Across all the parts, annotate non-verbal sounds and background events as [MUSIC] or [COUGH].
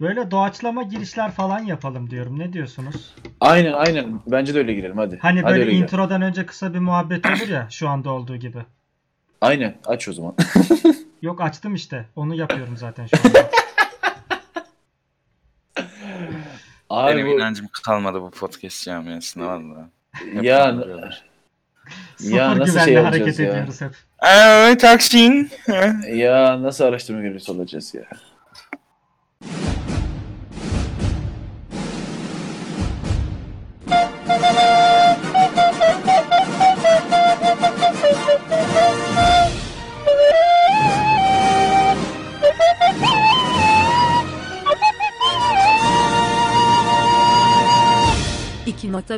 Böyle doğaçlama girişler falan yapalım diyorum. Ne diyorsunuz? Aynen aynen. Bence de öyle girelim hadi. Hani Hadi böyle öyle girelim. introdan önce kısa bir muhabbet olur ya şu anda olduğu gibi. Aynen aç o zaman. [LAUGHS] Yok açtım işte. Onu yapıyorum zaten şu anda. Abi Benim bu, inancım kalmadı bu podcast camiasına valla. Ya. Sıfır Ya nasıl şey hareket ya? ediyoruz hep. Aa, Taksin. ya nasıl araştırma görevlisi olacağız ya?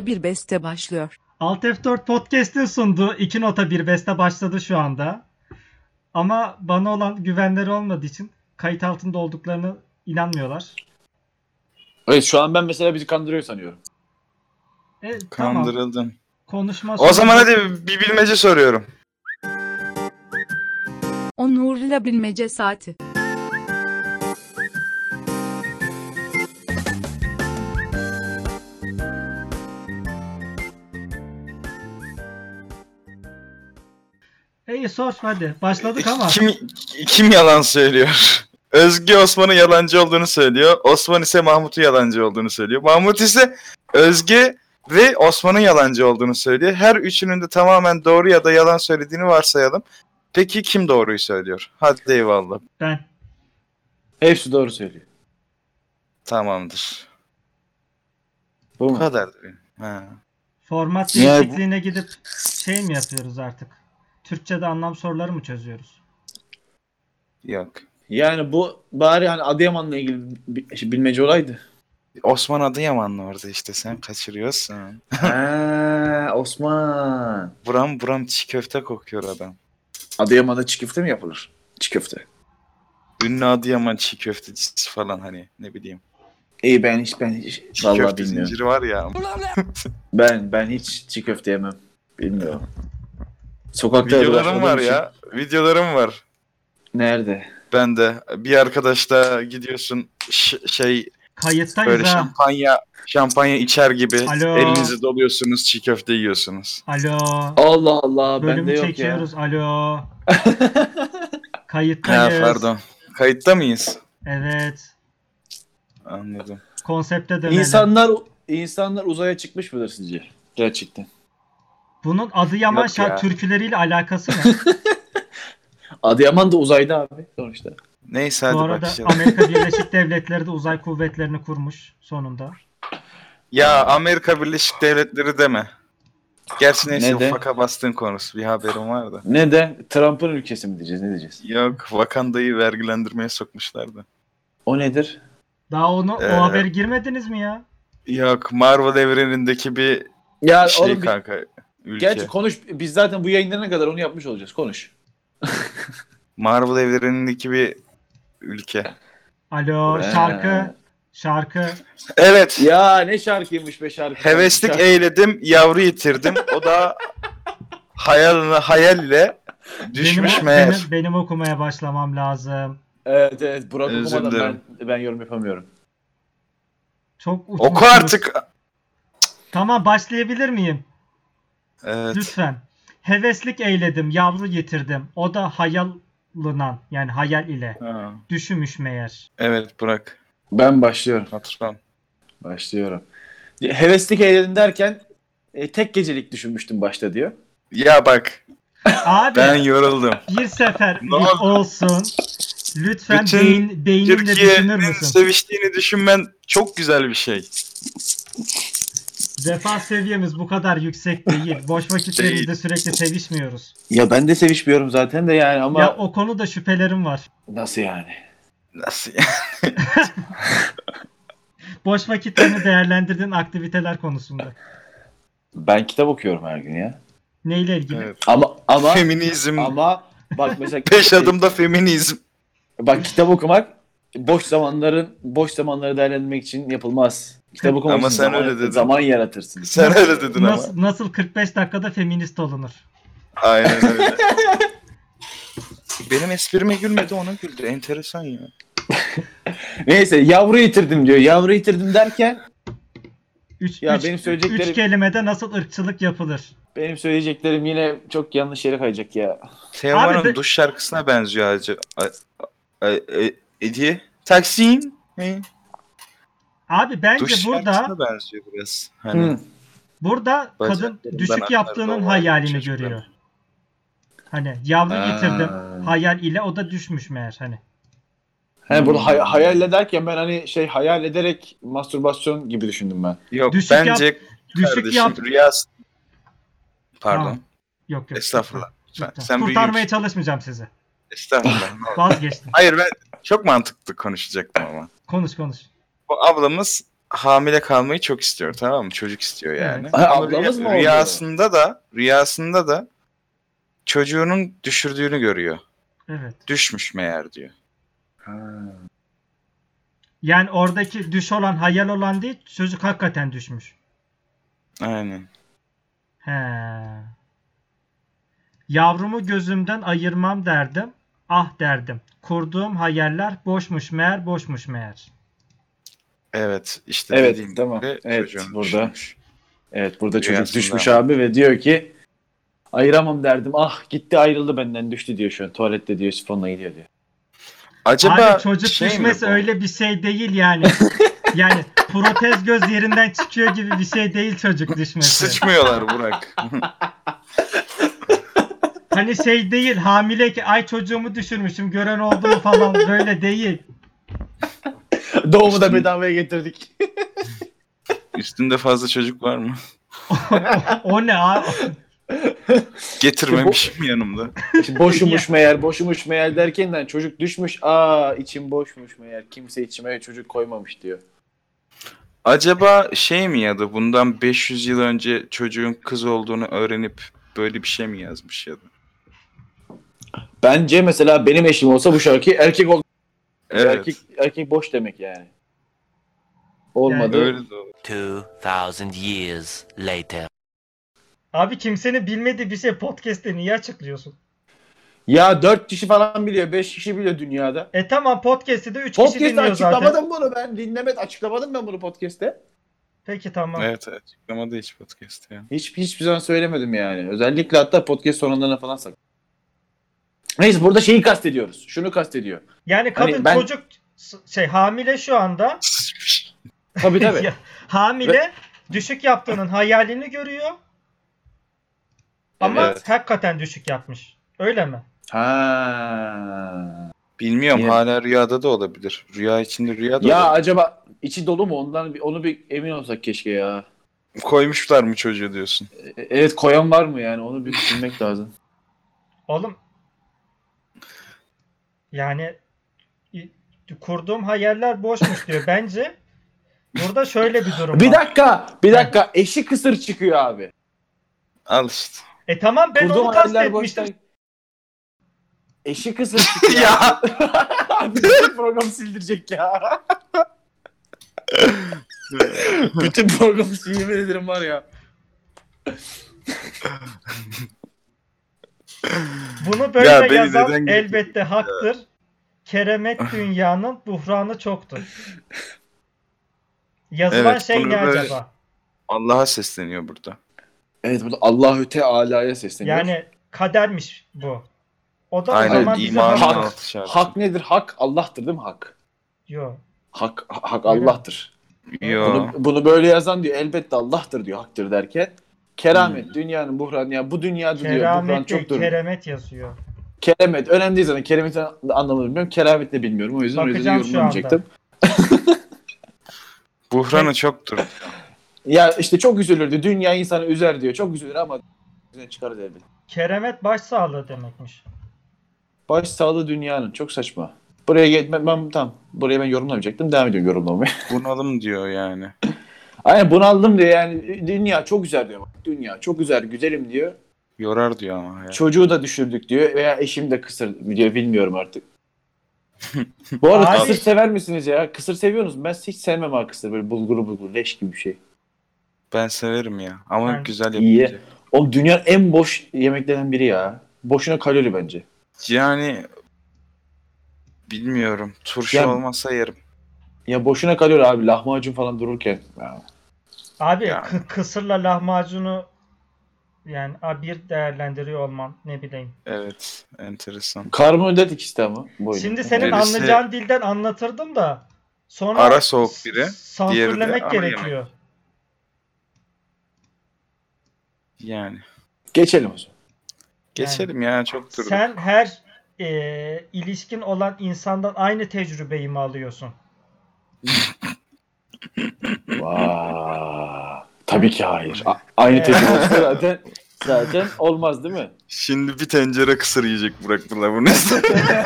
Nota bir beste başlıyor. Alt F4 Podcast'in sunduğu 2 nota bir beste başladı şu anda. Ama bana olan güvenleri olmadığı için kayıt altında olduklarını inanmıyorlar. Evet şu an ben mesela bizi kandırıyor sanıyorum. E, tamam. Kandırıldım. Konuşma O zaman hadi bir bilmece soruyorum. O nurla bilmece saati. İyi sor hadi. Başladık ama. Kim kim yalan söylüyor? [LAUGHS] Özge Osman'ın yalancı olduğunu söylüyor. Osman ise Mahmut'un yalancı olduğunu söylüyor. Mahmut ise Özge ve Osman'ın yalancı olduğunu söylüyor. Her üçünün de tamamen doğru ya da yalan söylediğini varsayalım. Peki kim doğruyu söylüyor? Hadi eyvallah. Ben. Hepsi doğru söylüyor. Tamamdır. Bu Bu mu? kadar. Ha. Format değişikliğine gidip şey mi yapıyoruz artık? Türkçe'de anlam soruları mı çözüyoruz? Yok. Yani bu bari hani Adıyaman'la ilgili bir şey, bilmece olaydı. Osman Adıyamanlı orada işte sen kaçırıyorsun. Ha, Osman. Buram buram çiğ köfte kokuyor adam. Adıyaman'da çiğ köfte mi yapılır? Çiğ köfte. Ünlü Adıyaman çiğ köftecisi falan hani ne bileyim. İyi ben hiç ben hiç Çiğ vallahi köfte bilmiyorum. zinciri var ya. Ben ben hiç çiğ köfte yemem. Bilmiyorum. Sokakta Videolarım var için- ya. Videolarım var. Nerede? Ben de bir arkadaşla gidiyorsun ş- şey Kayıttayız böyle ha. şampanya şampanya içer gibi Alo. elinizi doluyorsunuz çiğ köfte yiyorsunuz. Alo. Allah Allah Bölümü bende yok ya. çekiyoruz. Alo. [LAUGHS] Ha Kayıttayız. pardon. Kayıtta mıyız? Evet. Anladım. Konsepte dönelim. İnsanlar insanlar uzaya çıkmış mıdır sizce? Gerçekten. Bunun Adıyaman Yok şarkı ya. türküleriyle alakası ne? [LAUGHS] Adıyaman da uzayda abi sonuçta. Neyse hadi Bu arada başlayalım. Amerika [LAUGHS] Birleşik Devletleri de uzay kuvvetlerini kurmuş sonunda. Ya Amerika Birleşik Devletleri deme. Gerçi neyse Ne de? ufaka bastığın konusu bir haberim var da. Ne de Trump'ın ülkesi mi diyeceğiz ne diyeceğiz? Yok Wakanda'yı vergilendirmeye sokmuşlardı. O nedir? Daha onu Ee, o haberi girmediniz mi ya? Yok Marvel evrenindeki bir Ya şey oğlum bir- kanka. Ülke. gerçi konuş biz zaten bu yayınlarına kadar onu yapmış olacağız. Konuş. [LAUGHS] Marvel evrenindeki bir ülke. Alo Ee, şarkı şarkı Evet. Ya ne şarkıymış be şarkı. Heveslik Şarkı- eyledim, yavru yitirdim. O da hayalına hayal ile düşmüş benim, meğer. benim, benim okumaya başlamam lazım. Evet evet Burak Özür okumadan dilerim. ben, ben yorum yapamıyorum. Çok Oku uçmuşsunuz. artık. Tamam başlayabilir miyim? Evet. Lütfen. Heveslik eyledim, yavru yitirdim. O da hayalından yani hayal ile Ha, düşmüş meğer. Evet bırak. Ben başlıyorum. Hatırlam. Başlıyorum. Heveslik eyledin derken e, tek gecelik düşünmüştüm başta diyor. Ya bak Abi ben yoruldum. bir sefer olsun. Lütfen Bütün beyin, beyninle düşünür Türkiye'nin müsün? seviştiğini düşünmen çok güzel bir şey. Refah seviyemiz bu kadar yüksek değil. Boş vakitlerimizde Değil. sürekli sevişmiyoruz. Ya ben de sevişmiyorum zaten de yani ama Ya o konuda şüphelerim var. nasıl yani? Nasıl [LAUGHS] Boş vakitlerini değerlendirdiğin aktiviteler konusunda. Ben kitap okuyorum her gün ya. Neyle ilgili? Evet. Ama ama Feminizm. ama bak mesela [LAUGHS] Beş adımda feminizm. Bak kitap okumak boş zamanların boş zamanları değerlendirmek için yapılmaz. Okumak Ama sen zaman, öyle dedin. zaman yaratırsın. Sen öyle dedin ama. Nasıl, nasıl 45 dakikada feminist olunur? Aynen öyle. [LAUGHS] Benim esprime gülmedi ona güldü. Enteresan ya. [LAUGHS] Neyse yavru yitirdim diyor. Yavru yitirdim derken Üç, Ya üç, benim söyleyeceklerim- üç kelimede nasıl ırkçılık yapılır? benim söyleyeceklerim yine çok yanlış yere kayacak ya. Teoman'ın de- duş şarkısına benziyor acı. E- Edi. Taksim. Abi bence Duş burada benziyor biraz. Hani Hı. burada kadın düşük yaptığının hayalini görüyor. Hani yavru Ha. yitirdim hayal ile o da düşmüş meğer hani. He burada hay- hayal ederken ben hani şey hayal ederek mastürbasyon gibi düşündüm ben. Yok Düşük bence Düşük kardeşim yap. rüyası... Pardon. Tamam. Yok yok. Estağfurullah. Sen, Lütfen. sen Kurtarmaya çalışmayacağım sizi. Estağfurullah. [LAUGHS] Vazgeçtim. Hayır ben çok mantıklı konuşacaktım ama. konuş konuş. Bu ablamız hamile kalmayı çok istiyor tamam mı? Çocuk istiyor yani. Ama ablamız rüya- mı oldu? Rüyasında da rüyasında da çocuğunun düşürdüğünü görüyor. Evet. Düşmüş meğer diyor. Yani oradaki düş olan hayal olan değil çocuk hakikaten düşmüş. Aynen. He. Yavrumu gözümden ayırmam derdim. Ah derdim. Kurduğum hayaller boşmuş meğer boşmuş meğer. Evet işte Evet, dediğim tamam. gibi Evet, burada. düşmüş. Evet burada çocuk düşmüş ama. abi ve diyor ki ayıramam derdim. Ah gitti ayrıldı benden düştü diyor şu an. Tuvalette diyor sifonla gidiyor diyor. Acaba Abi çocuk şey düşmesi öyle bir şey değil yani. [LAUGHS] yani protez göz yerinden çıkıyor gibi bir şey değil çocuk düşmesi. Sıçmıyorlar Burak. Hani şey değil hamile ki ay çocuğumu düşürmüşüm gören oldu falan böyle değil. [LAUGHS] Doğumu da bedavaya getirdik. [LAUGHS] Üstünde fazla çocuk var mı? [LAUGHS] o ne abi? Getirmemişim yanımda. İşte boşumuş meğer, boşumuş meğer derken çocuk düşmüş. Aa içim boşmuş meğer. Kimse içime çocuk koymamış diyor. Acaba şey mi ya da bundan 500 yıl önce çocuğun kız olduğunu öğrenip böyle bir şey mi yazmış ya da? Bence mesela benim eşim olsa bu şarkı erkek ol Evet. erkek erkek boş demek yani. Olmadı. Öyle de olur. 2000 years later. Abi kimsenin bilmediği bir şey podcast'te niye açıklıyorsun? Ya 4 kişi falan biliyor, 5 kişi biliyor dünyada. E tamam podcast'te de 3 kişi Podcast'te dinliyor zaten. açıklamadım bunu ben. Dinlemet açıklamadım ben bunu podcast'te. Peki tamam. Evet evet. Açıklamadı hiç podcast ya. Hiç hiçbir zaman söylemedim yani. Özellikle hatta podcast sonralarına falan sak. Neyse burada şeyi kastediyoruz. Şunu kastediyor. Yani kadın Hani ben- çocuk şey hamile şu anda. [LAUGHS] Tabii tabii. [LAUGHS] Hamile düşük yaptığının hayalini görüyor. Ama Evet. hakikaten düşük yapmış. Öyle mi? ha. Bilmiyorum Yine- hala rüyada da olabilir. Rüya içinde rüya da Ya olabilir. acaba içi dolu mu? Ondan bir, onu bir emin olsak keşke ya. Koymuşlar mı çocuğu diyorsun? E- Evet koyan var mı yani? Onu bir düşünmek lazım. Oğlum yani kurduğum hayaller boşmuş diyor. [LAUGHS] Bence burada şöyle bir durum Bir var. dakika, bir dakika. Eşi kısır çıkıyor abi. Al işte. E tamam ben Kurduğum onu hayaller kastetmiştim. Eşi kısır çıkıyor. [LAUGHS] Ya. [LAUGHS] abi. Bütün program sildirecek ya. Bütün programı sil- yemin ederim var ya. Bunu böyle Ya beni yazan neden elbette haktır. Keremet [LAUGHS] dünyanın buhranı çoktur. Yazılan Evet, şey ne böyle- acaba? Allah'a sesleniyor burada. Evet burada Allahü Teala'ya sesleniyor. Yani kadermiş bu. O da o Aynen zaman bize hak... hak- nedir? Hak Allah'tır değil mi hak? Yo. Hak hak. Allah'tır. Yo. Bunu, bunu böyle yazan diyor elbette Allah'tır diyor haktır derken keramet dünyanın buhranı ya bu dünyada diyor buhran Keramet çoktur. keremet yazıyor. Keremet önemli değil zaten keremetin anlamını bilmiyorum keramet de bilmiyorum o yüzden o yüzden Bakacağım yorumlamayacaktım. [LAUGHS] Buhranı çoktur. Ya işte çok üzülürdü dünya insanı üzer diyor çok üzülür ama yüzüne çıkarız elbette. Keremet başsağlığı demekmiş. Baş sağlığı dünyanın çok saçma. Buraya gel ben, ben tamam buraya ben yorumlamayacaktım devam ediyorum yorumlamaya. [LAUGHS] Bunalım diyor yani. Aynen bunu aldım diyor yani dünya çok güzel diyor. Dünya çok güzel güzelim diyor. Yorar diyor ama ya. Çocuğu da düşürdük diyor veya eşim de kısır diyor bilmiyorum artık. [LAUGHS] Bu arada Abi- kısır sever misiniz ya? Kısır seviyorsunuz mu? Ben hiç sevmem ha kısır böyle bulguru bulguru leş gibi bir şey. Ben severim ya. Ama Ben- güzel İyi. yapınca. Oğlum dünyanın en boş yemeklerinden biri ya. Boşuna kalori bence. Yani bilmiyorum. Turşu Ya- olmasa yerim. Ya boşuna kalıyor abi lahmacun falan dururken. Ya. Abi Yani. kı- kısırla lahmacunu yani A1 değerlendiriyor olman ne bileyim. Evet. Enteresan. Karbonhidrat ikisi de ama. Bu oyunun. Şimdi senin Birisi- anlayacağın dilden anlatırdım da sonra Ara soğuk biri, sansürlemek gerekiyor. Yani. Geçelim o zaman. Geçelim ya çok durduk. Sen her e, ilişkin olan insandan aynı tecrübeyi mi alıyorsun? [LAUGHS] Vaa. Tabii ki hayır. A- [LAUGHS] aynı Evet. tecrübe [LAUGHS] olsa zaten zaten olmaz değil mi? Şimdi bir tencere kısır yiyecek bıraktılar bunu üstüne. [LAUGHS]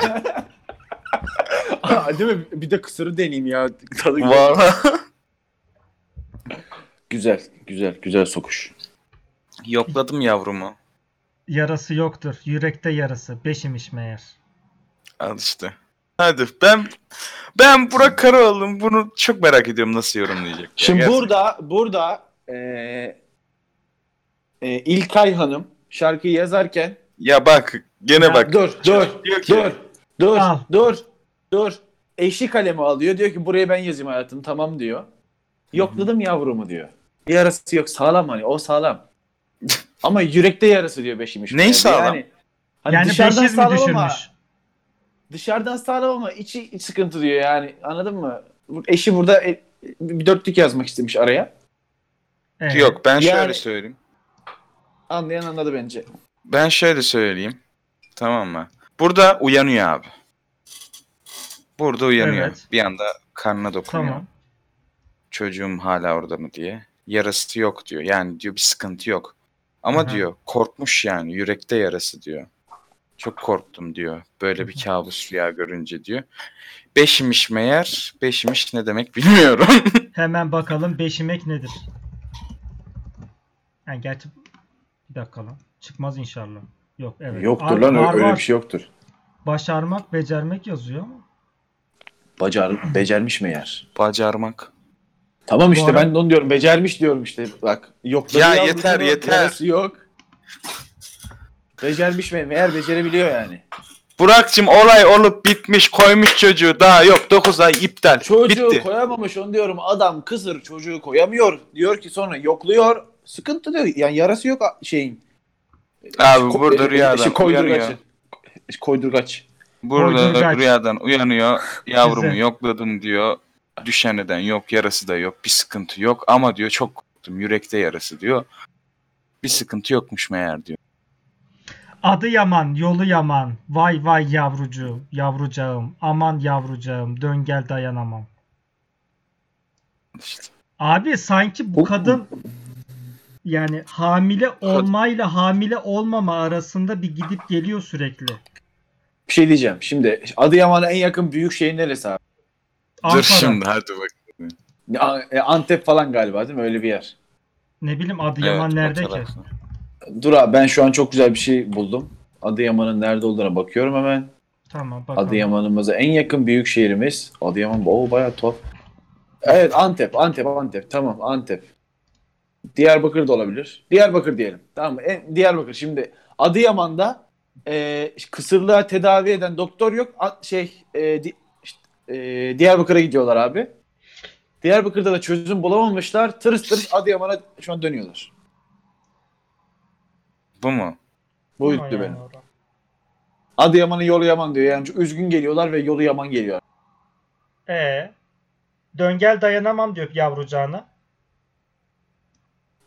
Aa, değil mi? Bir de kısırı deneyeyim ya. Tadı güzel. Valla. Güzel, güzel, güzel sokuş. Yokladım yavrumu. Yarası yoktur. Yürekte yarası. Beşimiş meğer. Al işte. Hadi ben ben Burak Karaoğlu'nun bunu çok merak ediyorum nasıl yorumlayacak. Şimdi Gerçekten. burada burada eee e, İlkay Hanım şarkıyı yazarken Ya bak gene Ya bak. dur dur Diyor ki, dur dur Al. dur dur eşi kalemi alıyor diyor ki buraya ben yazayım hayatım tamam diyor. Yokladım yavrumu diyor. Yarası yok sağlam hani o sağlam. [LAUGHS] Ama yürekte yarası diyor beşimiş. Neyi sağlam? Yani, hani yani dışarıdan 500 mi sağlam düşürmüş? ama dışarıdan sağlam ama içi iç sıkıntı diyor yani anladın mı? Eşi burada e, bir dörtlük yazmak istemiş araya. Evet. Yok ben şöyle Yani- söyleyeyim. Anlayan anladı bence. Ben şöyle söyleyeyim. Tamam mı? Burada uyanıyor abi. Burada uyanıyor. Evet. Bir anda karnına dokunuyor. Tamam. Çocuğum hala orada mı diye. Yarası yok diyor. Yani diyor bir sıkıntı yok. Ama Aha. diyor korkmuş yani yürekte yarası diyor. Çok korktum diyor. Böyle bir kabus rüya görünce diyor. Beşimiş meğer. Beşimiş ne demek bilmiyorum. [LAUGHS] Hemen bakalım beşimek nedir? Yani gerçi bir dakika lan. Çıkmaz inşallah. Yok evet. Yoktur Ar- lan var, öyle bir şey yoktur. Başarmak, becermek yazıyor ama. Bacar becermiş meğer. Bacarmak. Tamam işte ben de onu diyorum. Becermiş diyorum işte. Bak yokladı Ya yeter, yeter. yok. Becermiş mi? Meğer becerebiliyor yani. Burak'cığım olay olup bitmiş koymuş çocuğu daha yok 9 ay iptal. Çocuğu Bitti. koyamamış onu diyorum. Adam kısır çocuğu koyamıyor. Diyor ki sonra yokluyor. Sıkıntı diyor. Yani yarası yok şeyin. Abi Ko- burada e, rüyadan şey, koydurgaçı. uyanıyor. Koydurgaç. Burada Koydurgaç. rüyadan uyanıyor. [LAUGHS] Yavrumu yokladım diyor. Düşen eden yok, yarası da yok, bir sıkıntı yok. Ama diyor çok korktum, yürekte yarası diyor. Bir sıkıntı yokmuş meğer diyor. Adı Yaman, yolu Yaman. Vay vay yavrucu, yavrucağım. Aman yavrucağım, dön gel dayanamam. İşte. Abi sanki Bu- kadın yani hamile olmayla hamile olmama arasında bir gidip geliyor sürekli. Bir şey diyeceğim. Şimdi Adıyaman'a en yakın büyük şehir neresi abi? Ankara. Dur şimdi hadi bak. A- e, Antep falan galiba değil mi? Öyle bir yer. Ne bileyim Adıyaman Evet, nerede ki? Dur abi ben şu an çok güzel bir şey buldum. Adıyaman'ın nerede olduğuna bakıyorum hemen. Tamam bakalım. Adıyaman'ımıza en yakın büyük şehrimiz. Adıyaman o bayağı tuhaf. Evet Antep, Antep, Antep. Tamam Antep. Diyarbakır da olabilir. Diyarbakır diyelim. Tamam mı? En, Diyarbakır. Şimdi Adıyaman'da e, kısırlığa tedavi eden doktor yok. A- şey e, di- işte, e, Diyarbakır'a gidiyorlar abi. Diyarbakır'da da çözüm bulamamışlar. Tırıs tırıs Adıyaman'a şu an dönüyorlar. Bu mu? Buydu Ama yani benim. orada. Adıyaman'ın yolu yaman diyor. Yani çok üzgün geliyorlar ve yolu yaman geliyor. Ee, dön gel dayanamam diyor yavrucağına.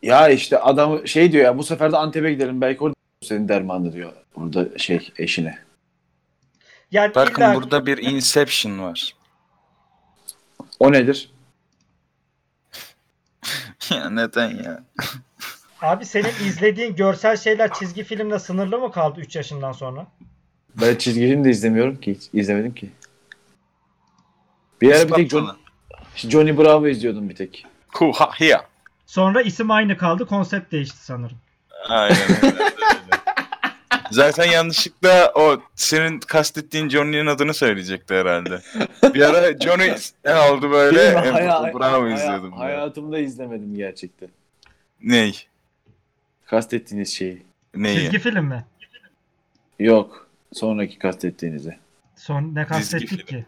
Ya işte adam şey diyor ya bu sefer de Antep'e gidelim belki orada senin dermanı diyor. Orada şey eşine. Yani Bakın illa burada bir Inception var. O nedir? [LAUGHS] ya neden ya? abi senin izlediğin görsel şeyler çizgi filmle sınırlı mı kaldı 3 yaşından sonra? Ben çizgi film de izlemiyorum ki. Hiç izlemedim ki. Bir ara bir tek John. Johnny Bravo izliyordum bir tek. Huha hiya. Sonra isim aynı kaldı, konsept değişti sanırım. Aynen öyle. Zaten yanlışlıkla o senin kastettiğin Johnny'nin adını söyleyecekti herhalde. Bir ara Johnny ne oldu böyle? Değil mi? Haya- Bravo haya- izliyordum. ya. Hayatımda izlemedim gerçekten. Ney? Kastettiğiniz şeyi. Neyi? Çizgi film mi? Yok. Sonraki kastettiğinizi. Son ne kastettik ki?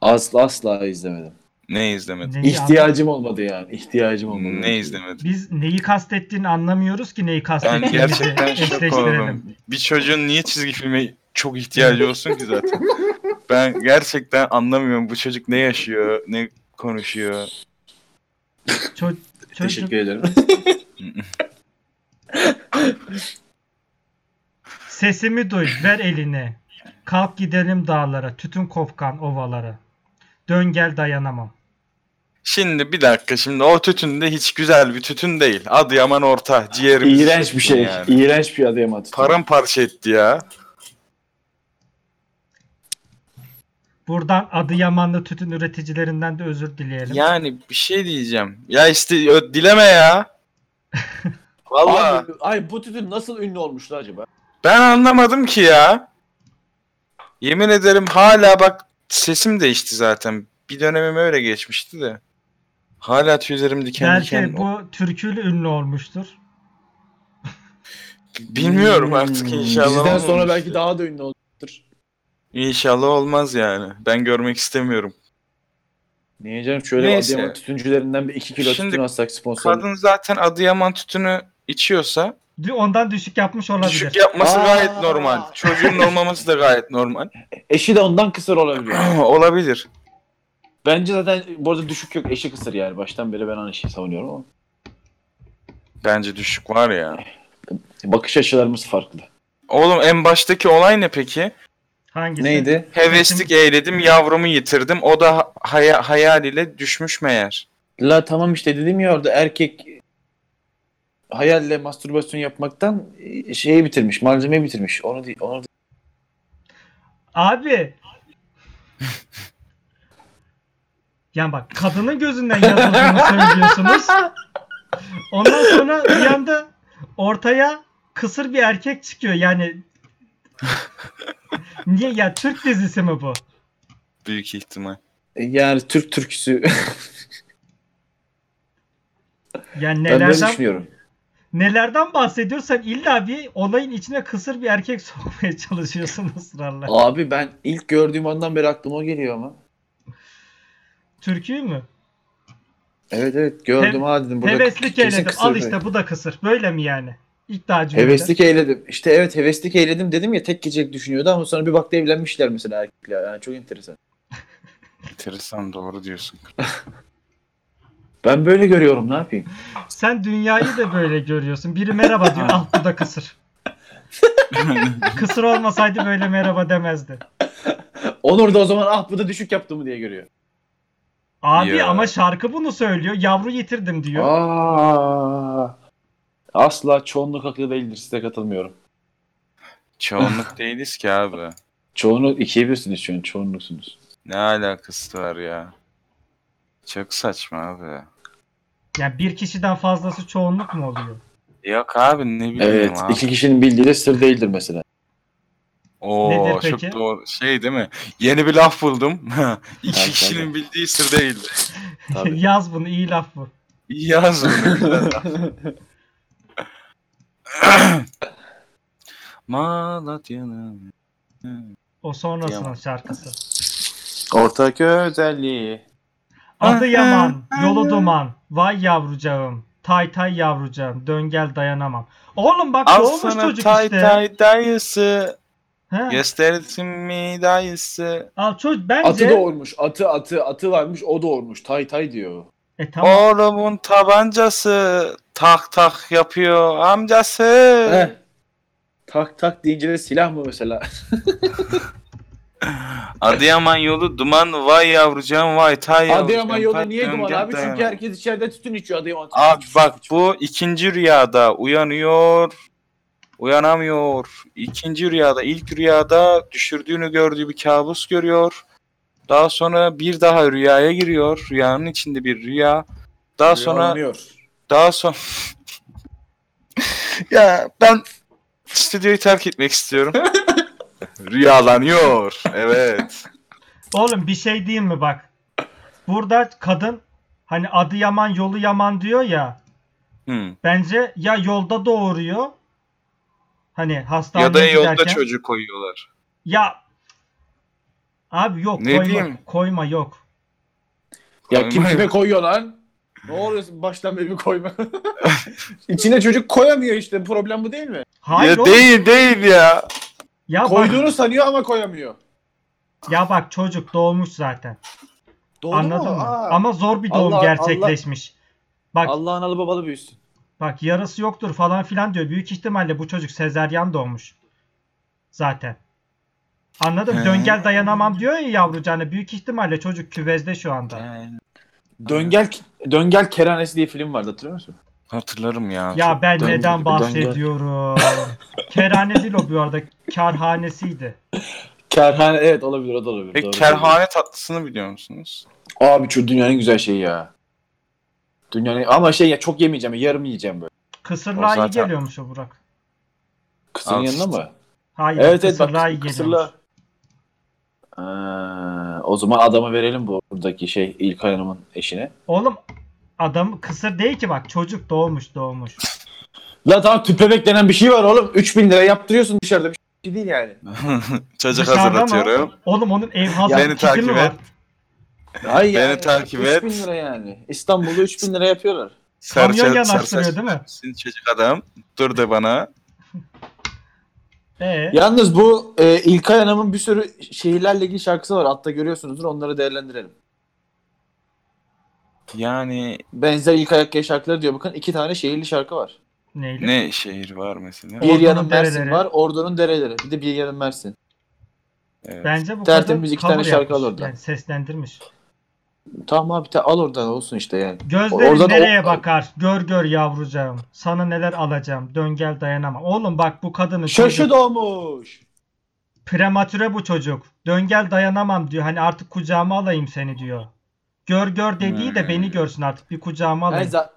Asla asla izlemedim. Ne izlemedin? Neyi İhtiyacım olmadı yani. İhtiyacım olmadı. Ne izlemedin? Biz neyi kastettiğini anlamıyoruz ki neyi Ben gerçekten şok oldum. Bir çocuğun niye çizgi filme çok ihtiyacı olsun ki zaten? Ben gerçekten anlamıyorum bu çocuk ne yaşıyor, ne konuşuyor. Ço- çocuk Teşekkür ederim. [LAUGHS] sesimi duy, ver elini. Kalk gidelim dağlara, tütün kopkan ovalara. Dön gel dayanamam. Şimdi bir dakika şimdi o tütün de hiç güzel bir tütün değil. Adıyaman orta ciğerimiz. İğrenç bir şey. Yani. İğrenç bir Adıyaman. Paramparça etti ya. Buradan Adıyamanlı tütün üreticilerinden de özür dileyelim. Yani bir şey diyeceğim. Ya işte ö- dileme ya. [LAUGHS] Vallahi Abi, ay bu tütün nasıl ünlü olmuştu acaba? ben anlamadım ki ya. Yemin ederim hala bak sesim değişti zaten. Bir dönemim öyle geçmişti de. Hala tüylerim diken Belki diken. bu türküyle ünlü olmuştur. Bilmiyorum artık Hmm, inşallah. Bizden sonra olmamıştır. belki daha da ünlü olacaktır. İnşallah olmaz yani. Ben görmek istemiyorum. Niye canım şöyle Neyse. Adıyaman tütüncülerinden bir 2 kilo Şimdi tütün alsak sponsor. Kadın zaten Adıyaman tütünü içiyorsa Ondan düşük yapmış olabilir. düşük yapması Aa. gayet normal. Çocuğun olmaması da gayet normal. [LAUGHS] Eşi de ondan kısır olabilir. [CLEARS THROAT] Olabilir. Bence zaten bu arada düşük yok eşi kısır yani. Baştan beri ben aynı şeyi savunuyorum ama. Bence düşük var ya. Bakış açılarımız farklı. Oğlum en baştaki olay ne peki? Hangisi? Neydi? Heveslik eyledim, yavrumu yitirdim. O da haya- hayal ile düşmüş meğer. La tamam işte dedim ya orada erkek hayalle mastürbasyon yapmaktan e, şeyi bitirmiş, malzemeyi bitirmiş. Onu değil, onu değil. Abi. [LAUGHS] yani bak kadının gözünden yazıldığını söylüyorsunuz. Ondan sonra bir anda ortaya kısır bir erkek çıkıyor. Yani niye ya Türk dizisi mi bu? Büyük ihtimal. E, Yani Türk türküsü Yani ben böyle nelerden düşünüyorum. nelerden bahsediyorsan illa bir olayın içine kısır bir erkek [LAUGHS] sokmaya çalışıyorsun ısrarla. Abi ben ilk gördüğüm andan beri aklıma o geliyor ama. Türküyü mü? Evet evet gördüm He- ha dedim. Burada Heveslik kesin eyledim. kısır Al bir- işte bu da kısır. Böyle mi yani? Cümlede. Heveslik eyledim. İşte evet heveslik eyledim dedim ya tek gecelik düşünüyordu ama sonra bir baktı evlenmişler mesela erkekler. Yani çok enteresan. [LAUGHS] Enteresan doğru diyorsun. [LAUGHS] Ben böyle görüyorum ne yapayım? Sen dünyayı da böyle görüyorsun. Biri merhaba diyor. [LAUGHS] ah bu da kısır. Kısır olmasaydı böyle merhaba demezdi. Onur da o zaman ah bu da düşük yaptı mı diye görüyor. Abi Ya. ama şarkı bunu söylüyor. Yavru yitirdim diyor. Aa, asla çoğunluk haklı değildir size katılmıyorum. Çoğunluk değiliz ki abi. Çoğunluk ikiye birsiniz şu an çoğunluksunuz. Ne alakası var ya? Çok saçma abi. Yani bir kişiden fazlası çoğunluk mu oluyor? Yok abi ne bileyim Evet abi. iki kişinin bildiği de sır değildir mesela. Oo Nedir çok peki? doğru. Şey değil mi? Yeni bir laf buldum. [LAUGHS] İki Tabii, kişinin tabii. bildiği sır değildi. Tabii. [LAUGHS] Yaz bunu iyi laf bu. Yaz bunu. [LAUGHS] Malatya'nın O sonrasının Yaman. şarkısı. Ortak özelliği. Adı Yaman, yolu duman. Vay yavrucağım. Tay tay yavrucağım. Dön gel dayanamam. Oğlum bak Al doğmuş sana çocuk tay işte. tay dayısı. He. Göstersin mi dayısı. Al çocuk bence. Atı doğurmuş. Atı atı atı varmış o doğurmuş. Tay tay diyor. E tamam. Oğlumun tabancası tak tak yapıyor amcası. Heh. Tak tak deyince de silah mı mesela? [LAUGHS] Adıyaman yolu duman vay yavrucağım vay tay yavrucağım. Adıyaman yolu tay niye duman abi? Çünkü dayanamam. herkes içeride tütün içiyor Adıyaman. Abi bak bu ikinci rüyada uyanıyor. Uyanamıyor. İkinci rüyada, ilk rüyada düşürdüğünü gördüğü bir kabus görüyor. Daha sonra bir daha rüyaya giriyor. Rüyanın içinde bir rüya. Daha sonra Rüyalanıyor. daha sonra [LAUGHS] ya ben stüdyoyu terk etmek istiyorum. [LAUGHS] Rüyalanıyor. Evet. Oğlum bir şey diyeyim mi bak. Burada kadın hani adı Yaman yolu Yaman diyor ya. Hmm. Bence ya yolda doğuruyor. Hani hastaneye Ya da yolda giderken. çocuk koyuyorlar. Ya abi yok Ne koyma, diyeyim? koyma yok. Ya kim kime koyuyor lan? Ne oluyorsun baştan beri bir koyma. [LAUGHS] İçine çocuk koyamıyor işte. Problem bu değil mi? Hayır ya oğlum. değil değil ya. Ya bak, Koyduğunu sanıyor ama koyamıyor. ya bak çocuk doğmuş zaten. Doğru Anladın mu? mı? Aa. Ama zor bir doğum Allah- gerçekleşmiş. Bak Allah analı babalı büyüsün. Bak yarası yoktur falan filan diyor. Büyük ihtimalle bu çocuk sezeryan doğmuş. Zaten. Anladın mı? He. Döngel dayanamam diyor ya yavrucağına. Büyük ihtimalle çocuk küvezde şu anda. Döngel Döngel Keranesi diye film vardı hatırlıyor musun? Hatırlarım ya. Ya Çok- ben döngel- neden bahsediyorum? [LAUGHS] Kerhane değil o bu arada. Karhanesiydi. Kerhane evet olabilir o da olabilir. Peki Doğru kerhane tatlısını biliyor musunuz? Abi şu dünyanın güzel şeyi ya. Dünyanın ama şey ya çok yemeyeceğim yarım yiyeceğim böyle. Kısırlığa O iyi zaten- geliyormuş o Burak. Kısırın Al yanına işte. mı? Hayır Evet evet kısırlığa bak iyi kısırla. geliyormuş. Aa, o zaman adama verelim bu buradaki şey İlkay Hanım'ın eşine. Oğlum adam kısır değil ki bak çocuk doğmuş doğmuş. La tamam tüp bebek denen bir şey var oğlum. 3000 lira yaptırıyorsun dışarıda bir şey değil yani. [LAUGHS] Çocuk Dışarıda mı? hazırlatıyorum. Oğlum onun ev hazır Beni kiti takip mi var? Hayır Beni yani, takip 3000 et. lira yani. İstanbul'da 3000 lira yapıyorlar. Kamyon yanaştırıyor değil mi? Sizin çocuk adam. Dur de bana. Ee, Yalnız bu e, İlkay Hanım'ın bir sürü şehirlerle ilgili şarkısı var. Hatta görüyorsunuzdur onları değerlendirelim. Yani Benzer İlkay Akkaya şarkıları diyor bakın iki tane şehirli şarkı var. neyle? ne şehir var mesela? Bir yanın Mersin dereleri. var, Ordu'nun dereleri. Bir de bir yanın Mersin. Evet. Bence bu Tertemiz iki tane şarkı yapmış. al oradan. Yani seslendirmiş. Tamam abi te- al oradan olsun işte yani. Gözlerin Oradan o- nereye bakar? Gör gör yavrucağım. Sana neler alacağım. Dön gel dayanamam. Oğlum bak bu kadının Şaşı çocuk- doğmuş. prematüre bu çocuk. Dön gel dayanamam diyor. Hani artık kucağıma alayım seni diyor. Gör gör dediği de Hmm. beni görsün artık. Bir kucağıma Yani alayım. za-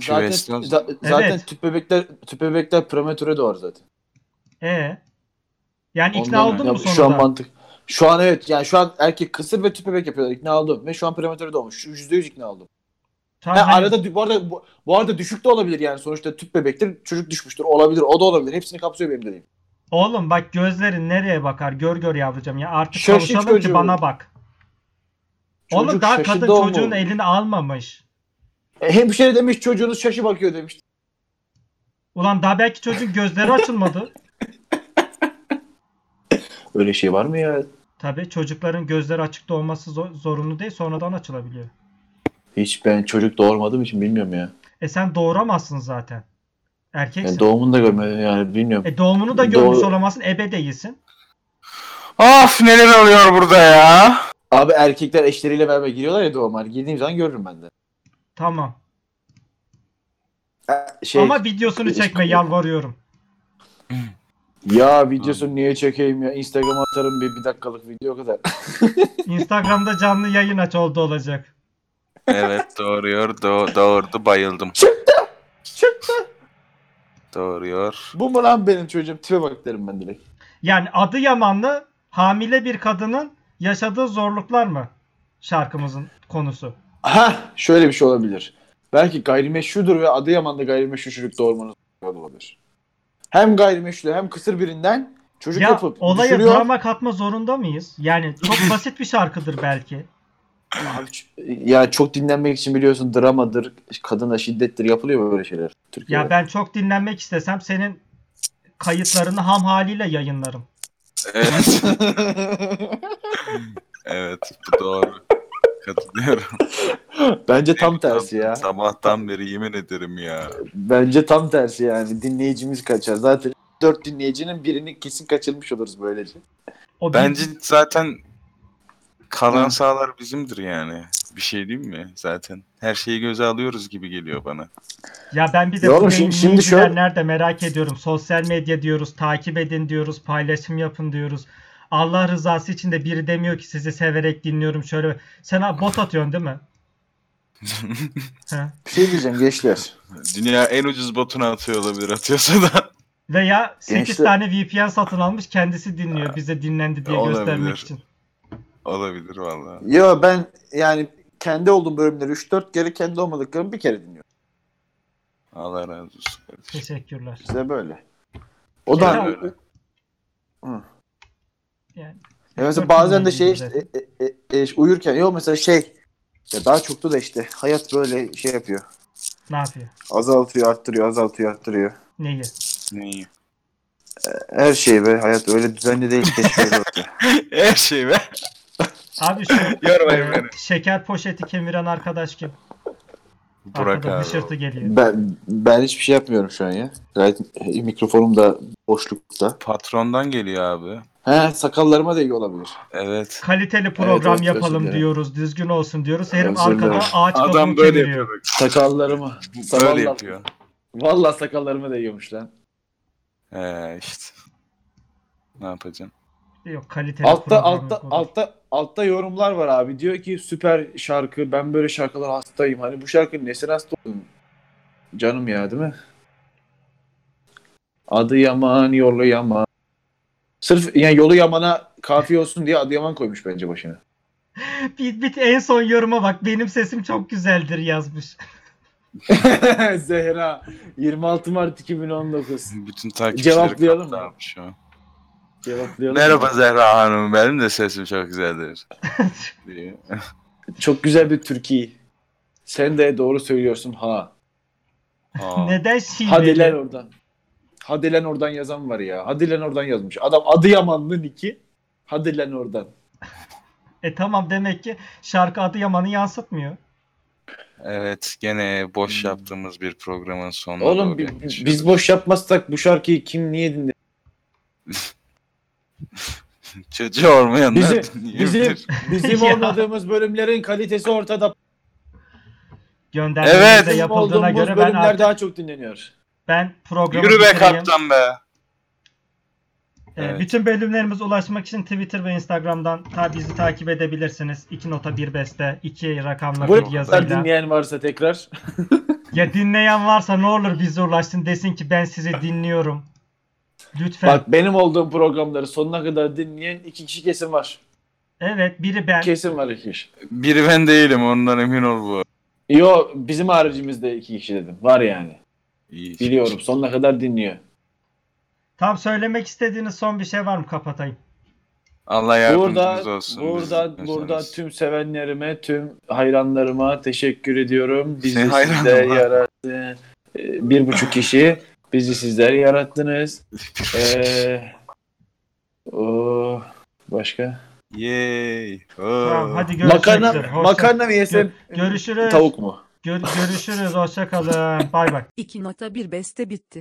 zaten za- zaten Evet. tüp bebekler tüp bebekler prematüre doğar zaten. Ee? Yani ikna Ondan- oldun Ya mu bu Şu an sonunda? mantık. Şu an evet yani şu an erkek kısır ve tüp bebek yapıyorlar. İkna oldum ve şu an prematüre doğmuş. Yüzde yüz ikna oldum. Tamam, Ha, hani- arada bu arada bu, bu arada düşük de olabilir yani sonuçta tüp bebektir çocuk düşmüştür olabilir o da olabilir hepsini kapsıyor benim dediğim. Oğlum bak gözlerin nereye bakar? Gör gör yavrucağım ya. Artık Şaşı kavuşalım ki bana bak. Oğlum Çocuk daha şaşı kadın doğmuş. çocuğun elini almamış. E, hemşire demiş çocuğunuz şaşı bakıyor demiş. Ulan daha belki çocuğun gözleri açılmadı. [LAUGHS] Öyle şey var mı ya? Tabii çocukların gözleri açıkta olması zor- zorunlu değil. Sonradan açılabiliyor. Hiç ben çocuk doğurmadığım için bilmiyorum ya. E sen doğuramazsın zaten. Erkeksin. Yani doğumunu da görmedim yani bilmiyorum. e doğumunu da görmüş Doğru. olamazsın. Ebe değilsin. Of neler oluyor burada ya? Abi erkekler eşleriyle beraber giriyorlar ya doğuma. Girdiğim zaman görürüm ben de. Tamam. E, Şey, Ama videosunu çekme yalvarıyorum. Ya videosunu niye çekeyim ya? Instagram'a atarım bir, bir dakikalık video kadar. [LAUGHS] Instagram'da canlı yayın aç oldu olacak. Evet doğuruyor. Do doğurdu bayıldım. Çıktı! Çıktı! Doğuruyor. Bu mu lan benim çocuğum? Tipe bak derim ben direkt. Yani adı Yamanlı hamile bir kadının yaşadığı zorluklar mı? Şarkımızın konusu. Ha, şöyle bir şey olabilir. Belki gayrimeşrudur ve Adıyaman'da gayrimeşru çocuk doğurmanız olabilir. Hem gayrimeşru hem kısır birinden çocuk Ya yapıp olaya düşürüyor. drama katma zorunda mıyız? Yani çok [LAUGHS] basit bir şarkıdır belki. Abi, ya çok dinlenmek için biliyorsun dramadır, kadına şiddettir yapılıyor böyle şeyler Türkiye'de. Ya ben çok dinlenmek istesem senin kayıtlarını ham haliyle yayınlarım. Evet. [LAUGHS] evet bu doğru. Katılıyorum. [LAUGHS] Bence tam tersi ya. Sabahtan beri yemin ederim ya. Bence tam tersi yani. Dinleyicimiz kaçar. Zaten dört dinleyicinin birini kesin kaçırmış oluruz böylece. O Bence zaten kalan sahalar bizimdir yani. Bir şey değil mi zaten? Her şeyi göze alıyoruz gibi geliyor bana. Ya ben bir de Ya oğlum bu şimdi- şimdi dinleyiciler şöyle- nerede merak ediyorum. Sosyal medya diyoruz, takip edin diyoruz, paylaşım yapın diyoruz. Allah rızası için de biri demiyor ki sizi severek dinliyorum şöyle. Sen bot atıyorsun değil mi? [LAUGHS] He. Bir şey diyeceğim gençler. Dünya en ucuz botunu atıyor olabilir atıyorsa da. [LAUGHS] Veya 8 Gençler- tane VPN satın almış kendisi dinliyor bize dinlendi diye Olabilir. göstermek için. olabilir vallahi. Yo ben yani kendi olduğum bölümleri 3-4 kere kendi olmadıklarımı bir kere dinliyorum. Allah razı olsun. kardeşim. Teşekkürler. Size böyle. O da Ya- Öyle. Yani Ya mesela bazen de şey işte, e, e, e, e, uyurken yok mesela şey Ya daha çoktu da işte hayat böyle şey yapıyor. Ne yapıyor? Azaltıyor, arttırıyor, azaltıyor, arttırıyor. Neyi? Neyi? Her şey be hayat öyle düzenli değil keşke. [LAUGHS] Her şey be. Abi şu [LAUGHS] Yormayın e, beni. şeker poşeti kemiren arkadaş kim? Burak Arkada abi. hışırtı geliyor. Ben ben hiçbir şey yapmıyorum şu an ya. Gayet e, mikrofonum da boşlukta. Patrondan geliyor abi. He sakallarıma değiyor olabilir. Evet. Kaliteli program evet, yapalım dilerim. diyoruz. Düzgün olsun diyoruz. Herif arkada ağaç Adam böyle kemiriyor. yapıyor. bak. Sakallarıma. Böyle Vallahi- yapıyor. Vallahi sakallarıma değiyormuş lan. He işte. Ne yapacaksın? Yok kaliteli Altta program altta yok. altta altta yorumlar var abi. Diyor ki süper şarkı. Ben böyle şarkılar hastayım. Hani bu şarkının nesine hasta oldun? Canım ya değil mi? Adı Yaman, yolu Yaman. Sırf yani yolu Yaman'a kafiye olsun diye adı Yaman koymuş bence başına. [LAUGHS] Bir, bir en son yoruma bak. Benim sesim çok güzeldir yazmış. [LAUGHS] Zehra 26 Mart 2019. Bütün takipçileri Cevaplayalım mı? şu an. Cevaplayalım. Merhaba Zehra Hanım. Benim de sesim çok güzeldir. [LAUGHS] Çok güzel bir Türkiye. Sen de doğru söylüyorsun ha. Aa. Neden şiveli? Hadi lan oradan. Hadi lan oradan yazan var ya. Hadi lan oradan yazmış. Adam Adıyamanlı Niki. Hadi lan oradan. E tamam demek ki şarkı Adıyaman'ı yansıtmıyor. Evet gene boş Hmm. yaptığımız bir programın sonuna Oğlum doğru bi- yaklaşıyoruz. biz boş yapmazsak bu şarkıyı kim niye dinler? [LAUGHS] Çocuğu olmayanlar Bizim bizim bizim [LAUGHS] olmadığımız bölümlerin kalitesi ortada. Göndermemize Evet. Yapıldığına göre ben bölümler artık, daha çok dinleniyor. Ben programı Yürü be bitireyim. kaptan be. Ee, Evet. Bütün bölümlerimize ulaşmak için Twitter ve Instagram'dan ta bizi takip edebilirsiniz. 2 nota 1 beste, 2 rakamla Bu bir yazıyla. dinleyen varsa tekrar. [LAUGHS] Ya dinleyen varsa ne olur bize ulaşsın desin ki ben sizi dinliyorum. Lütfen. Bak benim olduğum programları sonuna kadar dinleyen iki kişi kesin var. Evet biri ben. Kesin var iki kişi. Biri ben değilim ondan emin ol bu. Yo bizim haricimizde iki kişi dedim. Var yani. İyi. Biliyorum sonuna kadar dinliyor. Tam söylemek istediğiniz son bir şey var mı kapatayım? Allah yardımcınız Burada olsun. burada biz- burada biz- tüm sevenlerime, tüm hayranlarıma teşekkür ediyorum. Bizi Senin sizler yarattı. Ee, Bir buçuk kişi. Bizi sizler yarattınız. [LAUGHS] Ee, o başka? Yay. Tamam hadi görüşmek Makarna makarna mı yesem? Görüşürüz. Tavuk mu? Gör- görüşürüz. Hoşça kalın. Bay bay. 2 nota 1 beste bitti.